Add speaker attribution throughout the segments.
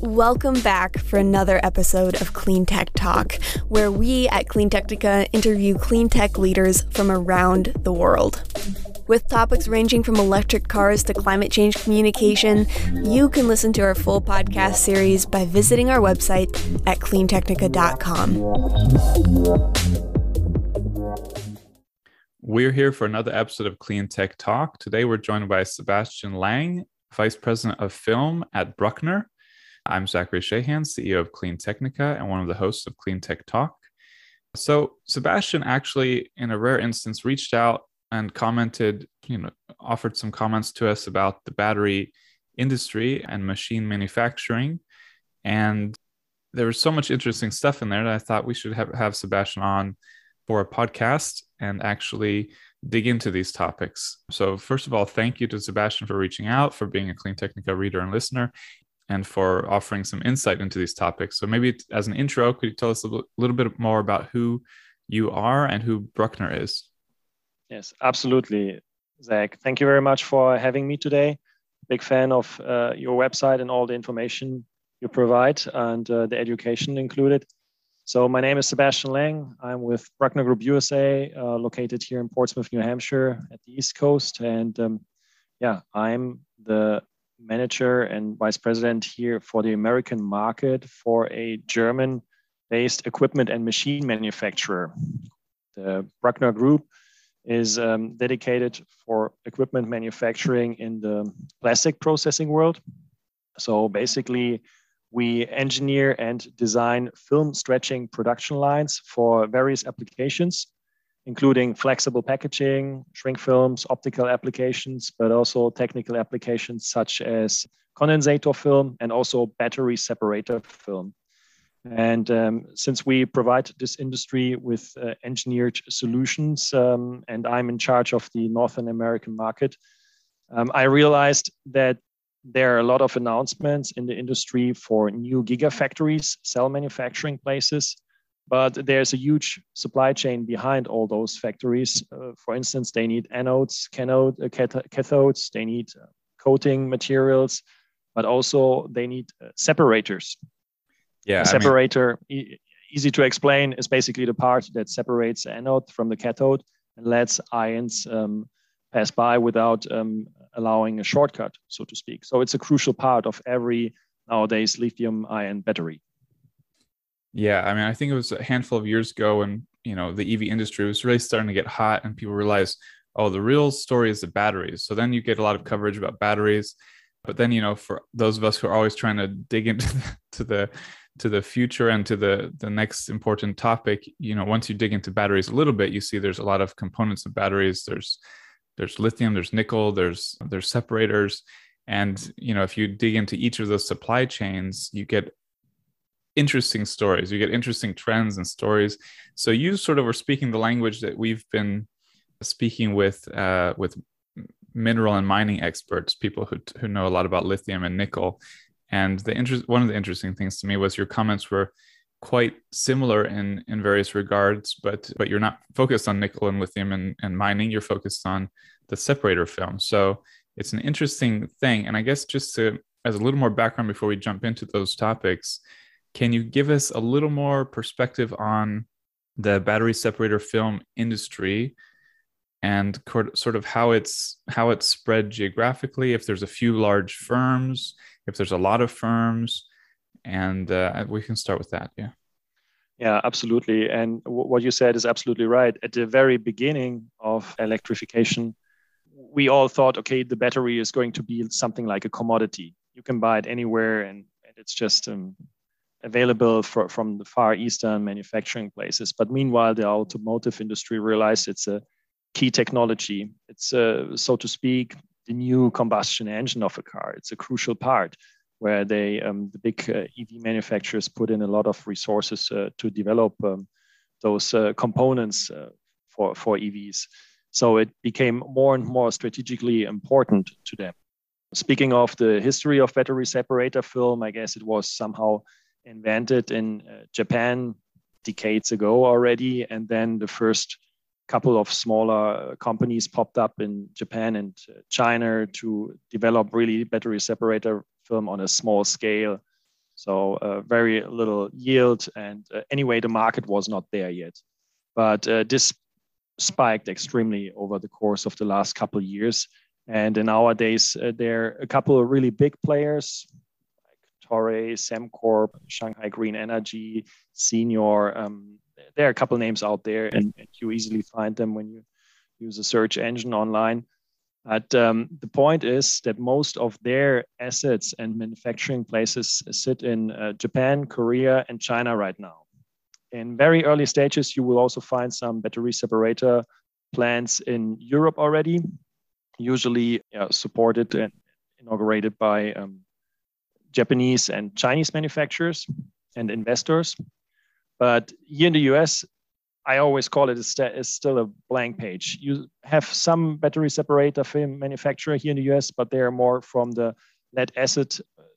Speaker 1: Welcome back for another episode of Clean Tech Talk, where we at Clean Technica interview clean tech leaders from around the world. With topics ranging from electric cars to climate change communication, you can listen to our full podcast series by visiting our website at cleantechnica.com.
Speaker 2: We're here for another episode of Clean Tech Talk. Today we're joined by Sebastian Lang, Vice President of Film at Bruckner. I'm Zachary Shahan, CEO of Clean Technica and one of the hosts of Clean Tech Talk. So, Sebastian actually, in a rare instance, reached out and commented, you know, offered some comments to us about the battery industry and machine manufacturing. And there was so much interesting stuff in there that I thought we should have, have Sebastian on for a podcast and actually dig into these topics. So, first of all, thank you to Sebastian for reaching out, for being a Clean Technica reader and listener, and for offering some insight into these topics. So, maybe as an intro, could you tell us a little bit more about who you are and who Bruckner is?
Speaker 3: Yes, absolutely, Zach. Thank you very much for having me today. Big fan of uh, your website and all the information you provide and uh, the education included. So, my name is Sebastian Lang. I'm with Bruckner Group USA, uh, located here in Portsmouth, New Hampshire, at the East Coast. And um, yeah, I'm the manager and vice president here for the American market for a German based equipment and machine manufacturer. The Bruckner Group is um, dedicated for equipment manufacturing in the plastic processing world. So basically, we engineer and design film stretching production lines for various applications including flexible packaging, shrink films, optical applications, but also technical applications such as condensator film and also battery separator film. And um, since we provide this industry with uh, engineered solutions, um, and I'm in charge of the Northern American market, um, I realized that there are a lot of announcements in the industry for new gigafactories, cell manufacturing places, but there's a huge supply chain behind all those factories. Uh, for instance, they need anodes, canode, uh, cathodes, they need uh, coating materials, but also they need uh, separators.
Speaker 2: Yeah,
Speaker 3: a separator, I mean... e- easy to explain, is basically the part that separates anode from the cathode and lets ions um, pass by without um, allowing a shortcut, so to speak. So it's a crucial part of every nowadays lithium ion battery.
Speaker 2: Yeah, I mean, I think it was a handful of years ago when you know the EV industry was really starting to get hot, and people realized, oh, the real story is the batteries. So then you get a lot of coverage about batteries, but then you know, for those of us who are always trying to dig into the, to the to the future and to the the next important topic, you know, once you dig into batteries a little bit, you see there's a lot of components of batteries. There's there's lithium, there's nickel, there's there's separators, and you know, if you dig into each of those supply chains, you get interesting stories. You get interesting trends and stories. So you sort of are speaking the language that we've been speaking with uh, with mineral and mining experts people who, who know a lot about lithium and nickel. And the interest one of the interesting things to me was your comments were quite similar in in various regards but but you're not focused on nickel and lithium and, and mining. You're focused on the separator film. So it's an interesting thing. And i guess just to as a little more background before we jump into those topics can you give us a little more perspective on the battery separator film industry and sort of how it's how it's spread geographically? If there's a few large firms, if there's a lot of firms, and uh, we can start with that. Yeah.
Speaker 3: Yeah, absolutely. And what you said is absolutely right. At the very beginning of electrification, we all thought, okay, the battery is going to be something like a commodity. You can buy it anywhere, and, and it's just um, available for, from the far eastern manufacturing places. But meanwhile, the automotive industry realized it's a key technology. It's, a, so to speak, the new combustion engine of a car. It's a crucial part where they, um, the big uh, EV manufacturers, put in a lot of resources uh, to develop um, those uh, components uh, for, for EVs. So it became more and more strategically important to them. Speaking of the history of battery separator film, I guess it was somehow invented in uh, Japan decades ago already. And then the first couple of smaller companies popped up in Japan and uh, China to develop really battery separator film on a small scale. So uh, very little yield, and uh, anyway, the market was not there yet. But uh, this spiked extremely over the course of the last couple of years. And nowadays, uh, there are a couple of really big players like Toray, SEMCORP, Shanghai Green Energy, Senior. Um, there are a couple names out there, and, and, you easily find them when you use a search engine online. But um, the point is that most of their assets and manufacturing places sit in uh, Japan, Korea, and China right now. In very early stages, you will also find some battery separator plants in Europe already, usually uh, supported and inaugurated by um, Japanese and Chinese manufacturers and investors. But here in the US, I always call it a still a blank page. You have some battery separator film manufacturer here in the US, but they are more from the lead acid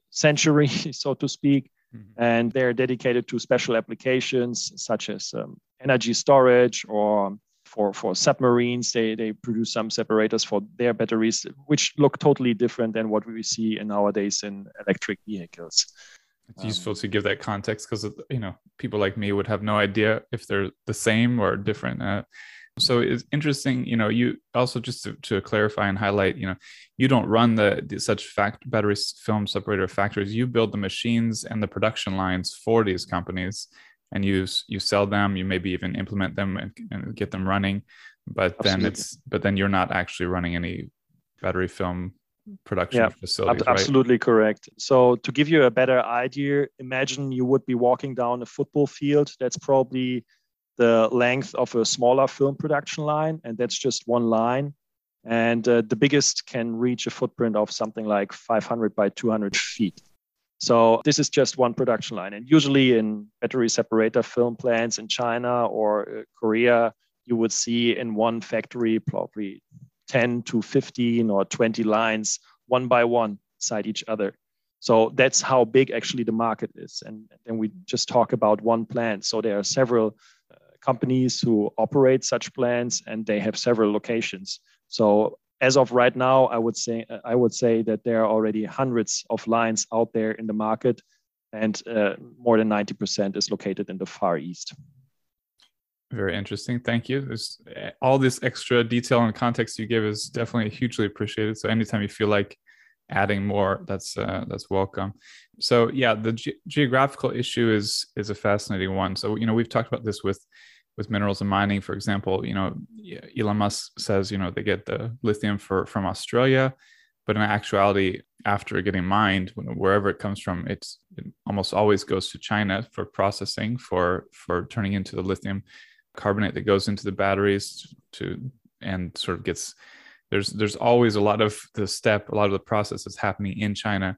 Speaker 3: century, so to speak. Mm-hmm. And they're dedicated to special applications such as um, energy storage or for, for submarines. They, they produce some separators for their batteries, which look totally different than what we see in nowadays in electric vehicles
Speaker 2: it's um, useful to give that context because you know people like me would have no idea if they're the same or different uh, so it's interesting you know you also just to, to, clarify and highlight you know you don't run the, the, such fact battery film separator factories you build the machines and the production lines for these companies and you you sell them you maybe even implement them and, and get them running but Absolutely. then it's but then you're not actually running any battery film production yeah, facilities.
Speaker 3: Ab- absolutely right? correct. So to give you a better idea, imagine you would be walking down a football field. That's probably the length of a smaller film production line, and that's just one line. And uh, the biggest can reach a footprint of something like 500 by 200 feet. So this is just one production line. And usually in battery separator film plants in China or uh, Korea, you would see in one factory probably 10 to 15 or 20 lines one by one side each other. So that's how big actually the market is. And then we just talk about one plant. So there are several uh, companies who operate such plants and they have several locations. So as of right now, I would say I would say that there are already hundreds of lines out there in the market, and uh, more than 90% is located in the Far East.
Speaker 2: Very interesting. Thank you. There's all this extra detail and context you give is definitely hugely appreciated. So anytime you feel like adding more, that's uh, that's welcome. So yeah, the ge- geographical issue is is a fascinating one. So you know we've talked about this with with minerals and mining, for example. You know, Elon Musk says you know they get the lithium for from Australia, but in actuality, after getting mined, wherever it comes from, it's it almost always goes to China for processing for for turning into the lithium carbonate that goes into the batteries to and sort of gets there's there's always a lot of the step a lot of the process that's happening in china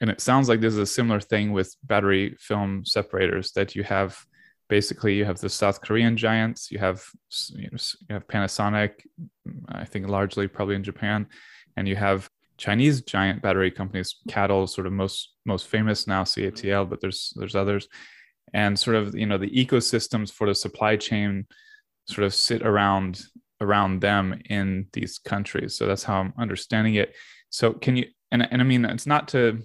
Speaker 2: and it sounds like this is a similar thing with battery film separators that you have basically you have the south korean giants you have you, know, you have panasonic i think largely probably in japan and you have chinese giant battery companies CATL sort of most most famous now catl but there's there's others. And sort of you know the ecosystems for the supply chain sort of sit around around them in these countries. So that's how i'm understanding it. So can you and, and i mean it's not to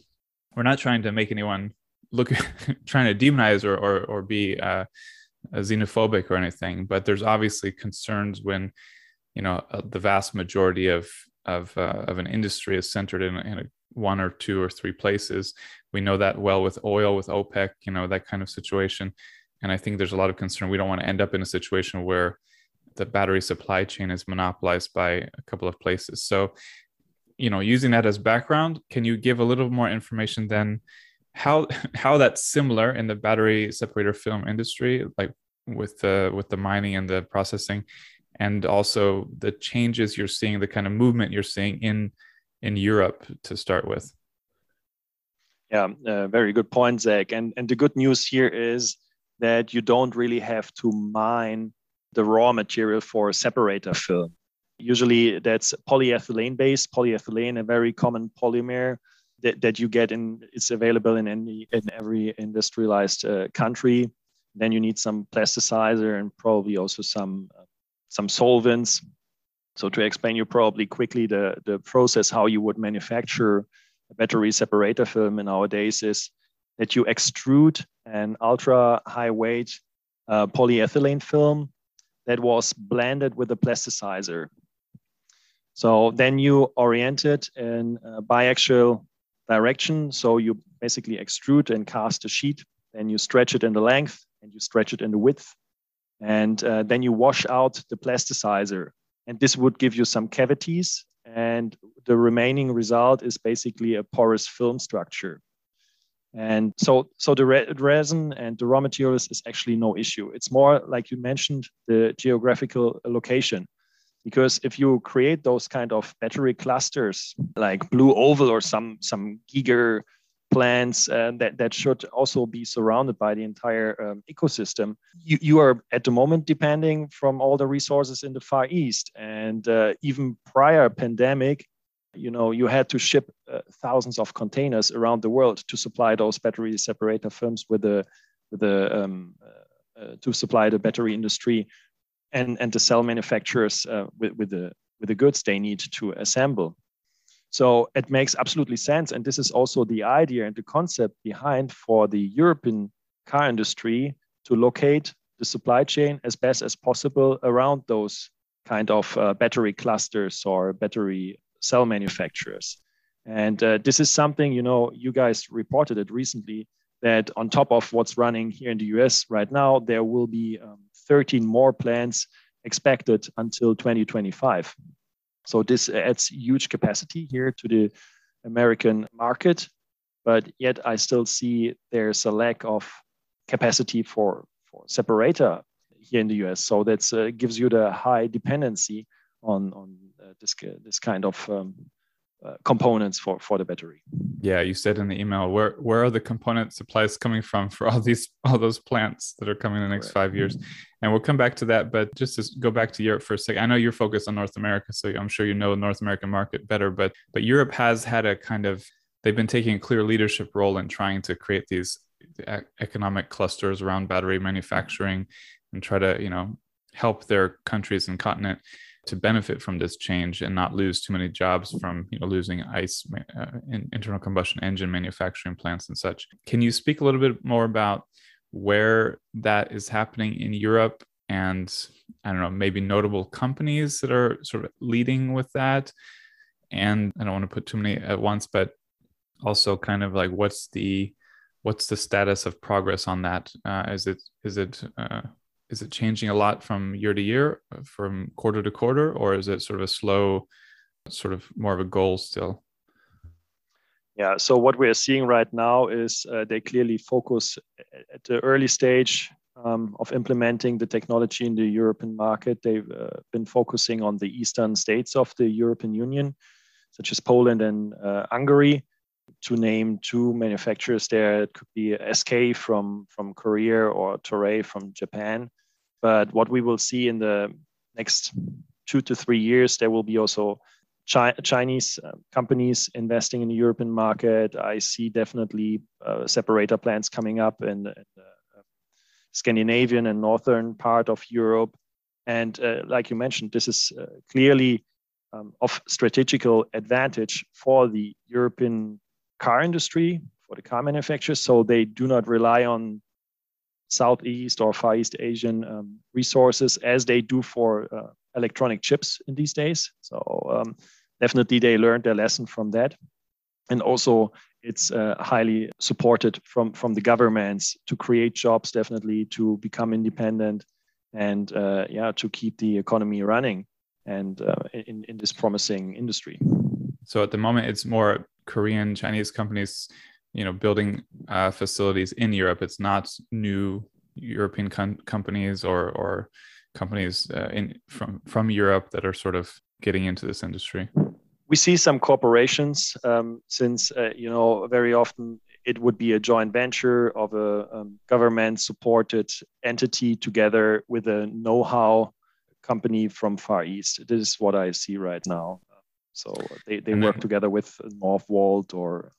Speaker 2: we're not trying to make anyone look trying to demonize or or, or be uh, xenophobic or anything but there's obviously concerns when you know uh, the vast majority of of uh, of an industry is centered in, in a, one or two or three places we know that well with oil, with OPEC, you know, that kind of situation. And I think there's a lot of concern. We don't want to end up in a situation where the battery supply chain is monopolized by a couple of places. So, you know, using that as background, can you give a little more information then how how that's similar in the battery separator film industry, like with the with the mining and the processing, and also the changes you're seeing, the kind of movement you're seeing in in Europe to start with?
Speaker 3: Yeah, uh, very good point, Zach. And, and the good news here is that you don't really have to mine the raw material for a separator film. Usually that's polyethylene based, polyethylene, a very common polymer that, that you get in, it's available in, any, in every industrialized uh, country. Then you need some plasticizer and probably also some, uh, some solvents. So to explain you probably quickly the, the process, how you would manufacture a battery separator film nowadays is that you extrude an ultra high weight uh, polyethylene film that was blended with a plasticizer. So then you orient it in a biaxial direction. So you basically extrude and cast a sheet, then you stretch it in the length and you stretch it in the width. And uh, then you wash out the plasticizer. And this would give you some cavities. And the remaining result is basically a porous film structure. And so, so the re- resin and the raw materials is actually no issue. It's more like you mentioned the geographical location, because if you create those kind of battery clusters like Blue Oval or some some Giga plants uh, that that should also be surrounded by the entire um, ecosystem, you you are at the moment depending from all the resources in the Far East, and uh, even prior pandemic you know you had to ship uh, thousands of containers around the world to supply those battery separator firms with the with the um, uh, uh, to supply the battery industry and and the cell manufacturers uh, with with the with the goods they need to assemble so it makes absolutely sense and this is also the idea and the concept behind for the european car industry to locate the supply chain as best as possible around those kind of uh, battery clusters or battery cell manufacturers. And uh, this is something, you know, you guys reported it recently that on top of what's running here in the US right now, there will be um, 13 more plants expected until 2025. So this adds huge capacity here to the American market, but yet I still see there's a lack of capacity for, for separator here in the US. So that uh, gives you the high dependency on, on uh, this, this kind of um, uh, components for, for the battery.
Speaker 2: Yeah, you said in the email where where are the component supplies coming from for all these all those plants that are coming in the next right. five years, and we'll come back to that. But just to go back to Europe for a second, I know you're focused on North America, so I'm sure you know the North American market better. But but Europe has had a kind of they've been taking a clear leadership role in trying to create these economic clusters around battery manufacturing and try to you know help their countries and continent to benefit from this change and not lose too many jobs from you know losing ice uh, in internal combustion engine manufacturing plants and such. Can you speak a little bit more about where that is happening in europe and i don't know maybe notable companies that are sort of leading with that? And i don't want to put too many at once but also kind of like what's the what's the status of progress on that? Uh, is it is it uh, is it changing a lot from year to year, uh, from quarter to quarter, or is it sort of a slow, sort of more of a goal still?
Speaker 3: Yeah, so what we are seeing right now is uh, they clearly focus at the early stage um, of implementing the technology in the European market. They've uh, been focusing on the eastern states of the European Union, such as Poland and uh, Hungary. To name two manufacturers there, it could be SK from, from Korea or Toray from Japan. But what we will see in the next two to three years, there will be also Chi- Chinese uh, companies investing in the European market. I see definitely uh, separator plants coming up in, in the uh, Scandinavian and northern part of Europe. And uh, like you mentioned, this is uh, clearly um, of strategical advantage for the European car industry, for the car manufacturers. So they do not rely on Southeast or Far East Asian um, resources as they do for uh, electronic chips in these days. So um, definitely they learned their lesson from that. And also it's uh, highly supported from, from the governments to create jobs, definitely to become independent and uh, yeah, to keep the economy running and uh, in, in this promising industry.
Speaker 2: So at the moment, it's more Korean, Chinese companies you know building uh, facilities in Europe. It's not new European com- companies or or companies uh, in from from Europe that are sort of getting into this industry.
Speaker 3: We see some corporations um, since uh, you know very often it would be a joint venture of a um, government supported entity together with a know-how company from Far East. This is what I see right now. So they, they work together with Northvolt or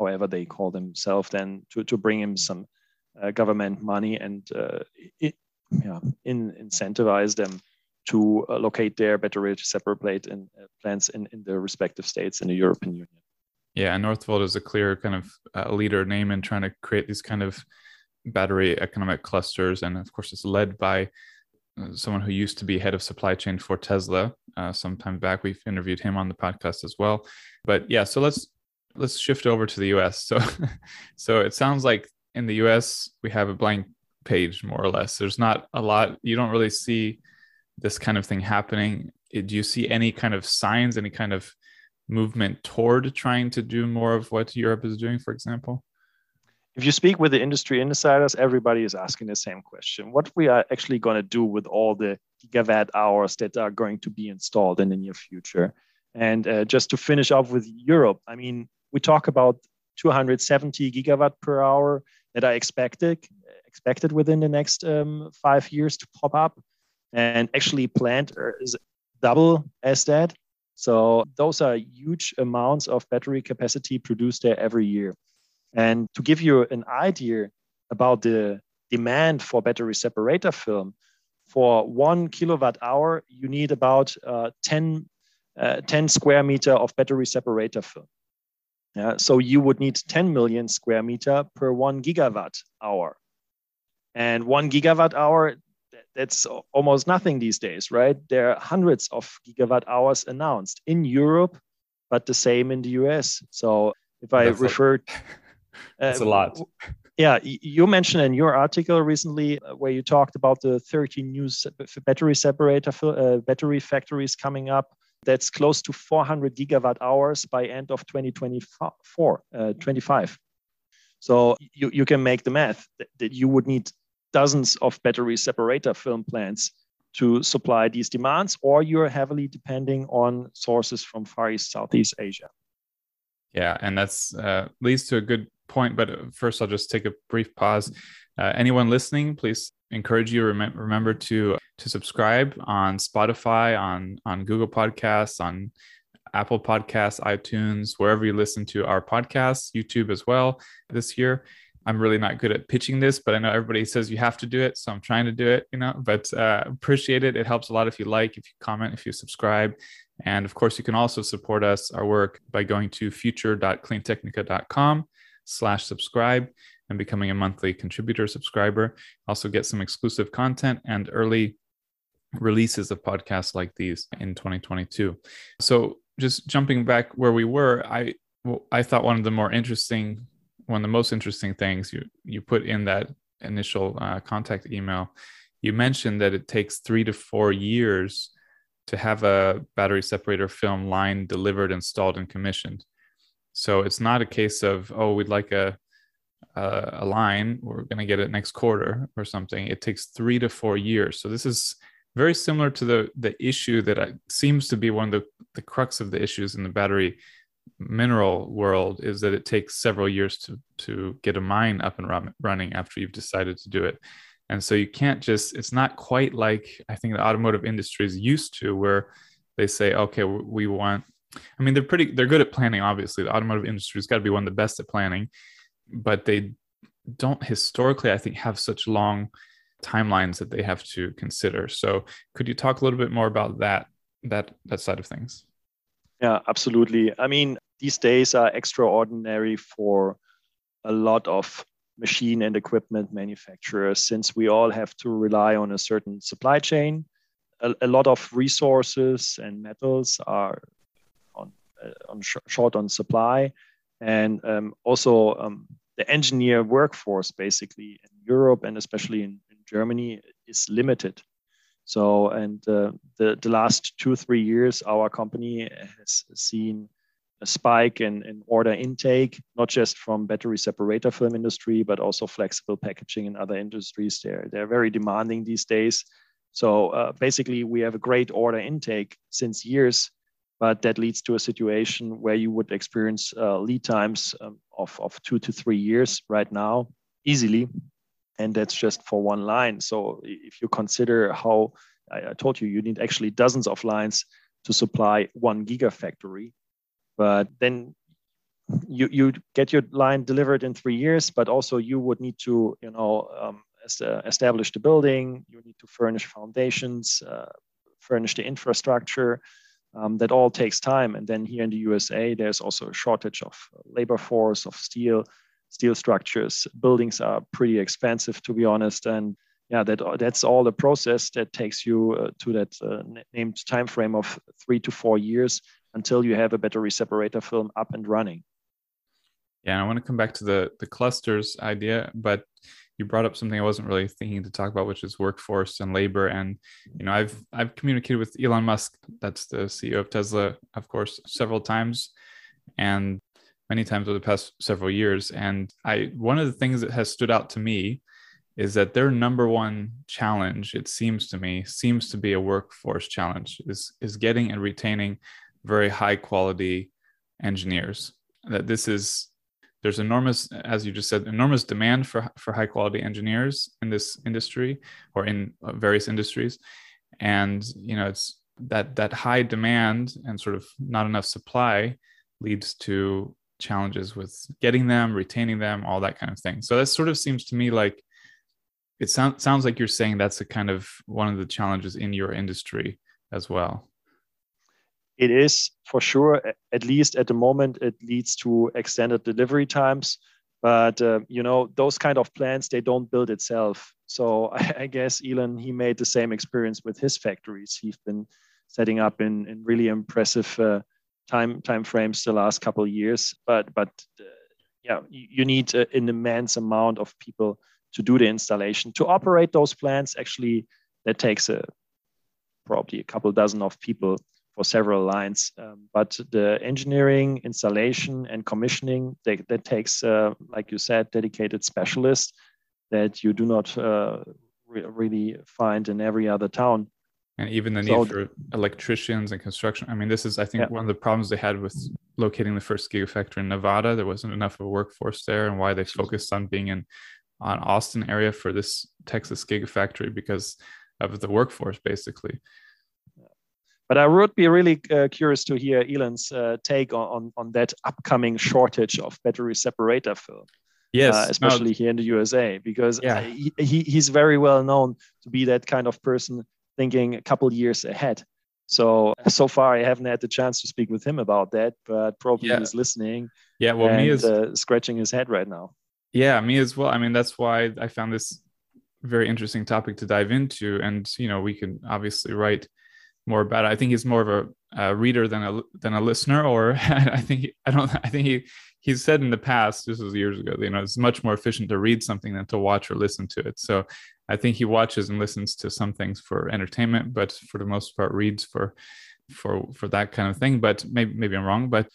Speaker 3: however they call themselves, then to, to bring him some uh, government money and uh, it, yeah, in, incentivize them to uh, locate their battery separate plate in, uh, plants in, in the respective states in the European Union.
Speaker 2: Yeah, and Northvolt is a clear kind of uh, leader name in trying to create these kind of battery economic clusters, and of course, it's led by uh, someone who used to be head of supply chain for Tesla. Uh, some time back, we've interviewed him on the podcast as well. But yeah, so let's let's shift over to the U.S. So, so it sounds like in the U.S. we have a blank page more or less. There's not a lot. You don't really see this kind of thing happening. Do you see any kind of signs, any kind of movement toward trying to do more of what Europe is doing, for example?
Speaker 3: If you speak with the industry insiders, everybody is asking the same question. What we are actually going to do with all the gigawatt hours that are going to be installed in the near future? And uh, just to finish off with Europe, I mean, we talk about 270 gigawatt per hour that are expected expected within the next um, five years to pop up, and actually planned is double as that. So those are huge amounts of battery capacity produced there every year. And to give you an idea about the demand for battery separator film, for one kilowatt hour, you need about uh, 10, uh, 10 square meter of battery separator film. Yeah, so you would need 10 million square meter per one gigawatt hour. And one gigawatt hour, that's almost nothing these days, right? There are hundreds of gigawatt hours announced in Europe, but the same in the US. So if I that's refer, a,
Speaker 2: that's uh, a lot.
Speaker 3: Yeah, you mentioned in your article recently uh, where you talked about the 13 new battery separator uh, battery factories coming up. That's close to 400 gigawatt hours by end of 2024, uh, 25. So you, you can make the math that, that you would need dozens of battery separator film plants to supply these demands, or you're heavily depending on sources from Far East, Southeast Asia.
Speaker 2: Yeah, and that's uh, leads to a good point. But first, I'll just take a brief pause. Uh, anyone listening, please encourage you rem- remember to to subscribe on Spotify, on on Google Podcasts, on Apple Podcasts, iTunes, wherever you listen to our podcasts, YouTube as well this year. I'm really not good at pitching this, but I know everybody says you have to do it. So I'm trying to do it, you know, but uh, appreciate it. It helps a lot if you like, if you comment, if you subscribe. And of course, you can also support us, our work, by going to future.cleantechnica.com slash subscribe and becoming a monthly contributor subscriber. Also get some exclusive content and early releases of podcasts like these in 2022. So just jumping back where we were, I I thought one of the more interesting one of the most interesting things you you put in that initial uh, contact email you mentioned that it takes three to four years to have a battery separator film line delivered installed and commissioned so it's not a case of oh we'd like a a, line we're going to get it next quarter or something. It takes three to four years. So this is very similar to the the issue that I, seems to be one of the, the crux of the issues in the battery mineral world is that it takes several years to to get a mine up and run, running after you've decided to do it. And so you can't just it's not quite like i think the automotive industry is used to where they say okay we want i mean they're pretty they're good at planning obviously the automotive industry has got to be one of the best at planning but they don't historically i think have such long timelines that they have to consider so could you talk a little bit more about that that that side of things
Speaker 3: yeah, absolutely. I mean, these days are extraordinary for a lot of machine and equipment manufacturers since we all have to rely on a certain supply chain. A, a lot of resources and metals are uh, on sh- short on supply. And um, also, um, the engineer workforce, basically in Europe and especially in, in Germany, is limited. So, and uh, the, the last two, three years, our company has seen a spike in, in order intake, not just from battery separator film industry, but also flexible packaging and other industries. They're, they're very demanding these days. So uh, basically, we have a great order intake since years, but that leads to a situation where you would experience uh, lead times um, of, of two to three years right now easily and that's just for one line. So if you consider how I, I told you, you need actually dozens of lines to supply one gigafactory, but then you you get your line delivered in three years, but also you would need to you know um, establish the building, you need to furnish foundations, uh, furnish the infrastructure. Um, that all takes time. And then here in the USA, there's also a shortage of labor force, of steel, steel structures. Buildings are pretty expensive, to be honest. And yeah, that that's all the process that takes you uh, to that uh, named time frame of three to four years until you have a battery separator film up and running.
Speaker 2: Yeah, and I want to come back to the the clusters idea, but you brought up something I wasn't really thinking to talk about, which is workforce and labor. And you know, I've I've communicated with Elon Musk, that's the CEO of Tesla, of course, several times, and many times over the past several years. And I one of the things that has stood out to me is that their number one challenge, it seems to me, seems to be a workforce challenge, is is getting and retaining very high quality engineers. That this is there's enormous as you just said enormous demand for for high quality engineers in this industry or in uh, various industries. And you know it's that that high demand and sort of not enough supply leads to challenges with getting them retaining them all that kind of thing. So that sort of seems to me like it sounds sounds like you're saying that's a kind of one of the challenges in your industry as well
Speaker 3: it is for sure at least at the moment it leads to extended delivery times. But uh, you know those kind of plants they don't build itself. So I, guess elon he made the same experience with his factories. He's been setting up in, in really impressive uh, time time frames the last couple years. But but uh, yeah you, you need uh, an immense amount of people to do the installation. To operate those plants actually that takes a probably a couple dozen of people for several lines. Um, but the engineering, installation, and commissioning they, that takes, uh, like you said, dedicated specialists that you do not uh, re- really find in every other town.
Speaker 2: And even the need so, for electricians and construction. I mean, this is, I think, yeah. one of the problems they had with locating the first gigafactory in Nevada. There wasn't enough of a workforce there, and why they focused on being in on Austin area for this Texas gigafactory because of the workforce, basically.
Speaker 3: But I would be really uh, curious to hear Elon's uh, take on, on, on, that upcoming shortage of battery separator film.
Speaker 2: Yes,
Speaker 3: uh, especially no. here in the USA, because yeah. he, he, he's very well known to be that kind of person thinking a couple years ahead. So so far, I haven't had the chance to speak with him about that, but probably yeah. he's listening.
Speaker 2: Yeah, well, and, me is
Speaker 3: uh, scratching his head right now.
Speaker 2: Yeah, me as well. I mean, that's why I found this very interesting topic to dive into, and you know, we can obviously write more about it. I think he's more of a, a reader than a than a listener. Or I think he, I don't. I think he he's said in the past. This was years ago. You know, it's much more efficient to read something than to watch or listen to it. So I think he watches and listens to some things for entertainment, but for the most part reads for for for that kind of thing. But maybe maybe I'm wrong. But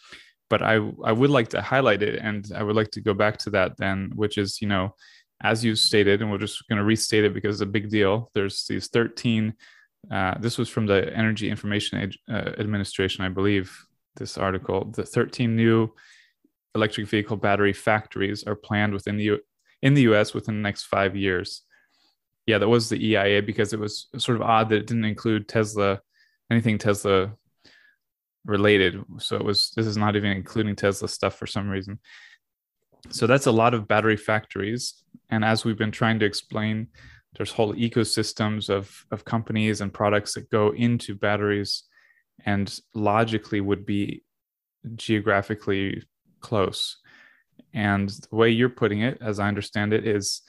Speaker 2: but I I would like to highlight it, and I would like to go back to that then, which is you know as you stated, and we're just going to restate it because it's a big deal. There's these 13 uh, this was from the Energy Information Ag- uh, Administration, I believe. This article: the 13 new electric vehicle battery factories are planned within the U- in the U.S. within the next five years. Yeah, that was the EIA because it was sort of odd that it didn't include Tesla, anything Tesla related. So it was this is not even including Tesla stuff for some reason. So that's a lot of battery factories, and as we've been trying to explain there's whole ecosystems of, of companies and products that go into batteries and logically would be geographically close. And the way you're putting it, as I understand it, is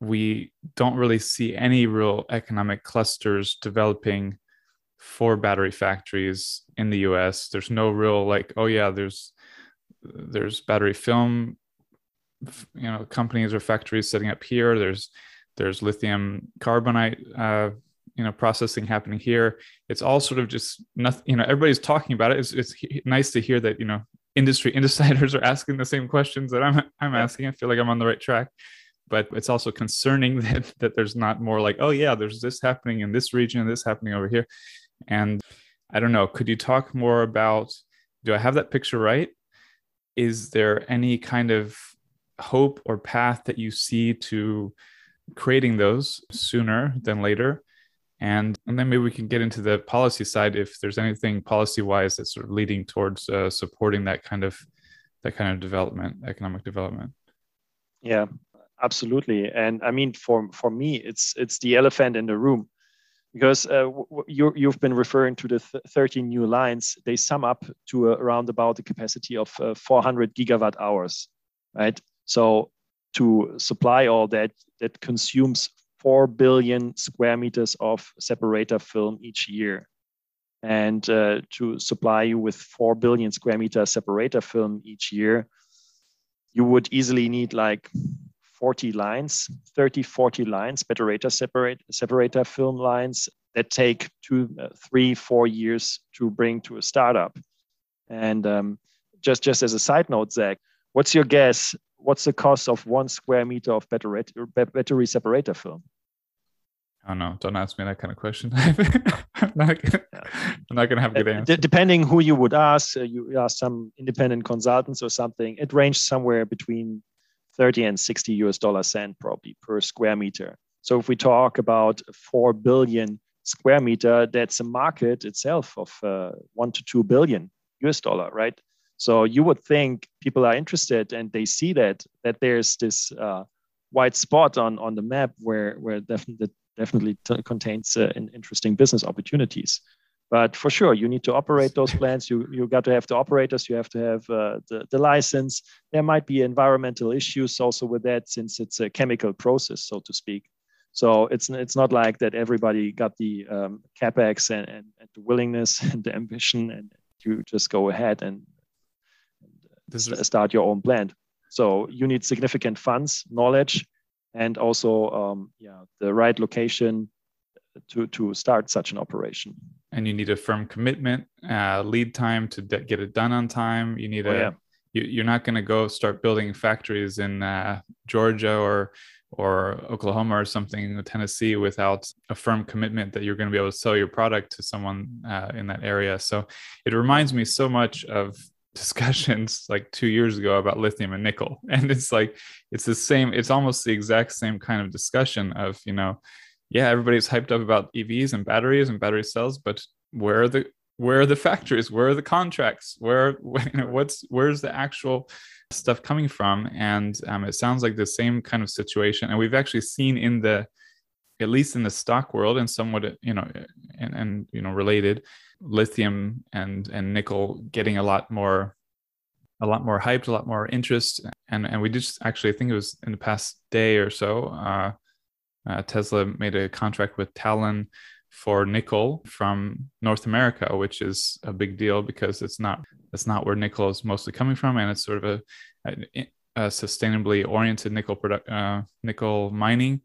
Speaker 2: we don't really see any real economic clusters developing for battery factories in the US. There's no real like, oh yeah, there's there's battery film you know companies or factories setting up here there's there's lithium carbonate uh, you know processing happening here. It's all sort of just nothing you know everybody's talking about it. It's, it's nice to hear that you know industry insiders are asking the same questions that i'm i'm asking. I feel like i'm on the right track. But it's also concerning that that there's not more like oh yeah there's this happening in this region this happening over here. And i don't know. Could you talk more about do i have that picture right? Is there any kind of hope or path that you see to creating those sooner than later. And, and then maybe we can get into the policy side if there's anything policy wise that's sort of leading towards uh, supporting that kind of that kind of development, economic development.
Speaker 3: Yeah, absolutely. And I mean, for for me, it's it's the elephant in the room. because uh, you, you've been referring to the th 13 new lines. They sum up to around about the capacity of uh, 400 gigawatt hours, right? So to supply all that, that consumes 4 billion square meters of separator film each year. And uh, to supply you with 4 billion square meter separator film each year, you would easily need like 40 lines, 30, 40 lines, separator, separate, separator film lines that take two, uh, three, four years to bring to a startup. And um, just, just as a side note, Zach, what's your guess? What's the cost of one square meter of battery, battery separator film?
Speaker 2: I don't know. Don't ask me that kind of question. I'm not not gonna have a good answer.
Speaker 3: D- depending who you would ask, uh, you ask some independent consultants or something. It ranged somewhere between 30 and 60 US dollar cent probably per square meter. So if we talk about 4 billion square meter, that's a market itself of uh, 1 to 2 billion US dollar, right? So you would think people are interested and they see that that there's this uh, white spot on on the map where where definitely definitely t- contains uh, interesting business opportunities. But for sure, you need to operate those plants. You you got to have the operators. You have to have uh, the the license. There might be environmental issues also with that, since it's a chemical process, so to speak. So it's it's not like that everybody got the um, capex and, and, and, the willingness and the ambition, and you just go ahead and, start your own plant. So you need significant funds, knowledge, and also um, yeah the right location to to start such an operation
Speaker 2: and you need a firm commitment uh, lead time to de- get it done on time you need oh, a yeah. you, are not going to go start building factories in uh, georgia or or oklahoma or something in tennessee without a firm commitment that you're going to be able to sell your product to someone uh, in that area so it reminds me so much of discussions like two years ago about lithium and nickel. And it's like it's the same it's almost the exact same kind of discussion of you know yeah everybody's hyped up about evs and batteries and battery cells but where are the where are the factories? Where are the contracts? Where you know, what's where's the actual stuff coming from? And um, it sounds like the same kind of situation. And we've actually seen in the at least in the stock world and somewhat you know and, and you know related lithium and and nickel getting a lot more a lot more hyped a lot more interest. And and we just actually i think it was in the past day or so uh, uh, tesla made a contract with talon for nickel from north america which is a big deal because it's not it's not where nickel is mostly coming from. And it's sort of a, a, a sustainably oriented nickel product uh, nickel mining.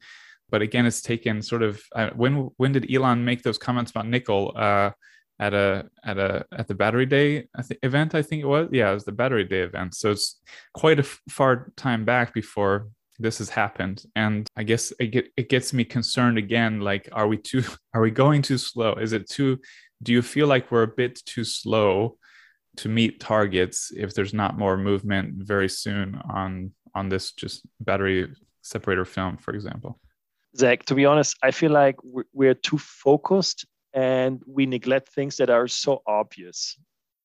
Speaker 2: But again, it's taken sort of uh, when when did Elon make those comments about nickel? At a at a at the battery day event i think it was? Yeah it was the battery day event. So it's quite a f- far time back before this has happened. And i guess it, get, it gets me concerned again like are we too are we going too slow? Is it too do you feel like we're a bit too slow to meet targets if there's not more movement very soon on on this just battery separator film for example?
Speaker 3: Zach, to be honest, I feel like we're too focused and we neglect things that are so obvious,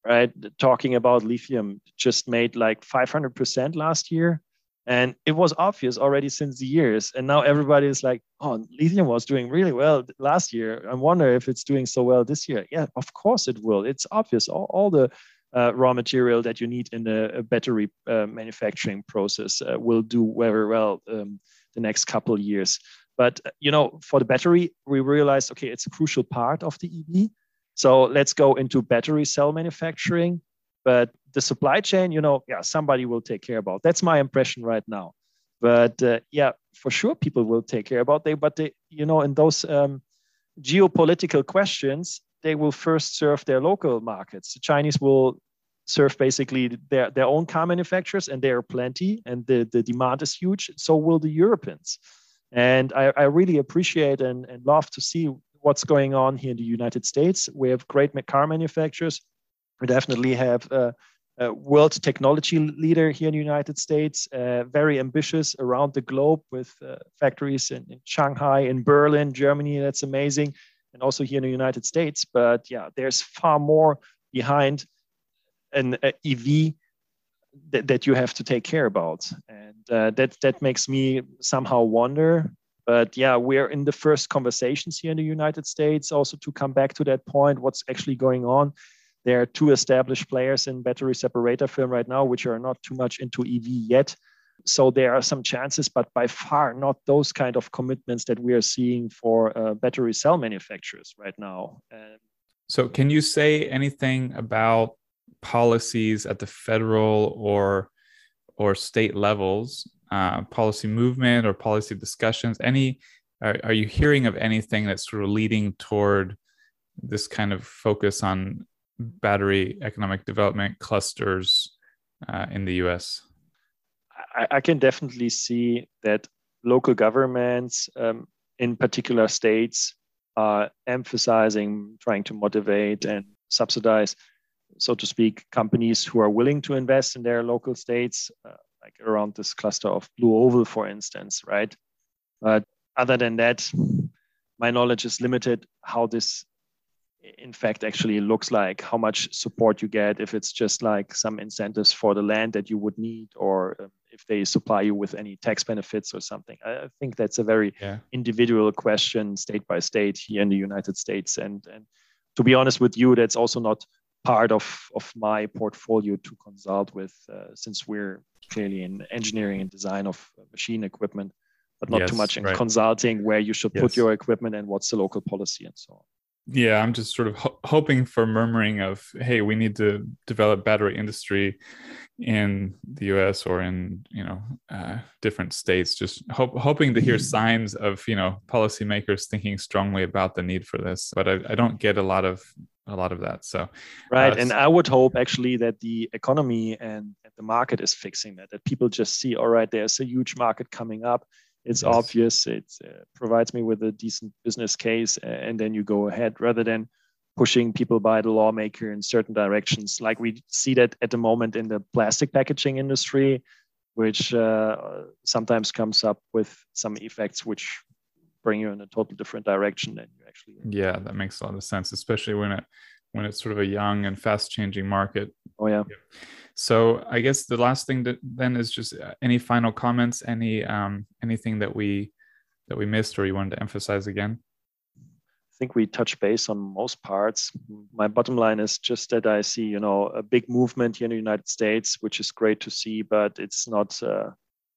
Speaker 3: right? Talking about lithium just made like 500% last year. And it was obvious already since the years. And now everybody is like, oh, lithium was doing really well last year. I wonder if it's doing so well this year. Yeah, of course it will. It's obvious. All, all the uh, raw material that you need in a battery uh, manufacturing process uh, will do very well um, the next couple years. But you know, for the battery, we realized okay, it's a crucial part of the EV. So let's go into battery cell manufacturing. But the supply chain, you know, yeah, somebody will take care about. That's my impression right now. But uh, yeah, for sure, people will take care about they. But they, you know, in those um, geopolitical questions, they will first serve their local markets. The Chinese will serve basically their, their own car manufacturers, and there are plenty, and the, the demand is huge. So will the Europeans. And I, I really appreciate and, and love to see what's going on here in the United States. We have great car manufacturers. We definitely have a, a world technology leader here in the United States, uh, very ambitious around the globe with uh, factories in, in, Shanghai, in Berlin, Germany. That's amazing. And also here in the United States. But yeah, there's far more behind an EV that, that you have to take care about. And uh, that, that makes me somehow wonder. But yeah, we're in the first conversations here in the United States. Also, to come back to that point, what's actually going on? There are two established players in battery separator film right now, which are not too much into EV yet. So there are some chances, but by far not those kind of commitments that we are seeing for uh, battery cell manufacturers right now.
Speaker 2: so, can you say anything about policies at the federal or or state levels, uh, policy movement or policy discussions? Any are, are you hearing of anything that's sort of leading toward this kind of focus on battery economic development clusters uh, in the U.S.?
Speaker 3: I, I, can definitely see that local governments, um, in particular states, are emphasizing trying to motivate and subsidize so to speak, companies who are willing to invest in their local states, uh, like around this cluster of Blue Oval, for instance, right? But other than that, my knowledge is limited how this in fact actually looks like how much support you get if it's just like some incentives for the land that you would need or um, if they supply you with any tax benefits or something i think that's a very yeah. individual question state by state here in the united states and and to be honest with you that's also not part of, of my portfolio to consult with uh, since we're clearly in engineering and design of machine equipment but not yes, too much in right. consulting where you should yes. put your equipment and what's the local policy and so on
Speaker 2: yeah i'm just sort of ho- hoping for murmuring of hey we need to develop battery industry in the us or in you know uh, different states. Just hope, hoping to hear signs of you know policymakers thinking strongly about the need for this but I, I don't get a lot of a lot of that so
Speaker 3: right uh, and i would hope actually that the economy and, and the market is fixing that that people just see all right there's a huge market coming up it's yes. obvious it uh, provides me with a decent business case and then you go ahead rather than pushing people by the lawmaker in certain directions like we see that at the moment in the plastic packaging industry which uh, sometimes comes up with some effects which bring you in a totally different direction than you actually
Speaker 2: yeah that makes a lot of sense especially when it when it's sort of a young and fast changing market
Speaker 3: oh yeah
Speaker 2: so I guess the last thing that then is just uh, any final comments, any um, anything that we that we missed or you wanted to emphasize again.
Speaker 3: I think we touch base on most parts. My bottom line is just that I see, you know, a big movement here in the United States, which is great to see, but it's not uh,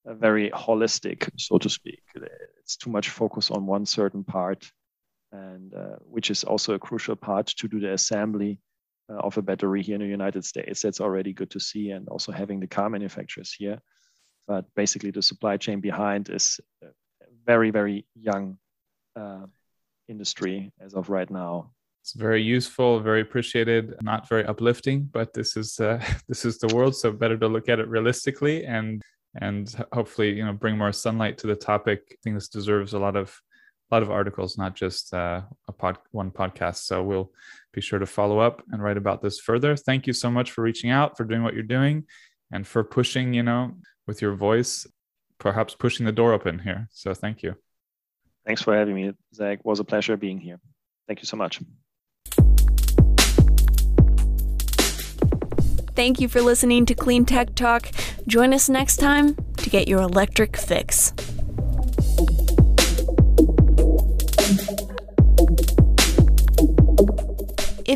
Speaker 3: very holistic, so to speak. It's too much focus on one certain part, and uh, which is also a crucial part to do the assembly of a battery here in the United States. That's already good to see, and also having the car manufacturers here. But basically, the supply chain behind is very, very young uh, industry as of right now.
Speaker 2: It's very useful, very appreciated, not very uplifting, but this is uh, this is the world, so better to look at it realistically and and hopefully you know bring more sunlight to the topic. I think this deserves a lot of a lot of articles, not just uh, a pod, one podcast. So we'll be sure to follow up and write about this further. Thank you so much for reaching out, for doing what you're doing, and for pushing, you know, with your voice, perhaps pushing the door open here. So thank you.
Speaker 3: Thanks for having me, Zach. It was a pleasure being here. Thank you so much.
Speaker 1: Thank you for listening to Clean Tech Talk. Join us next time to get your electric fix.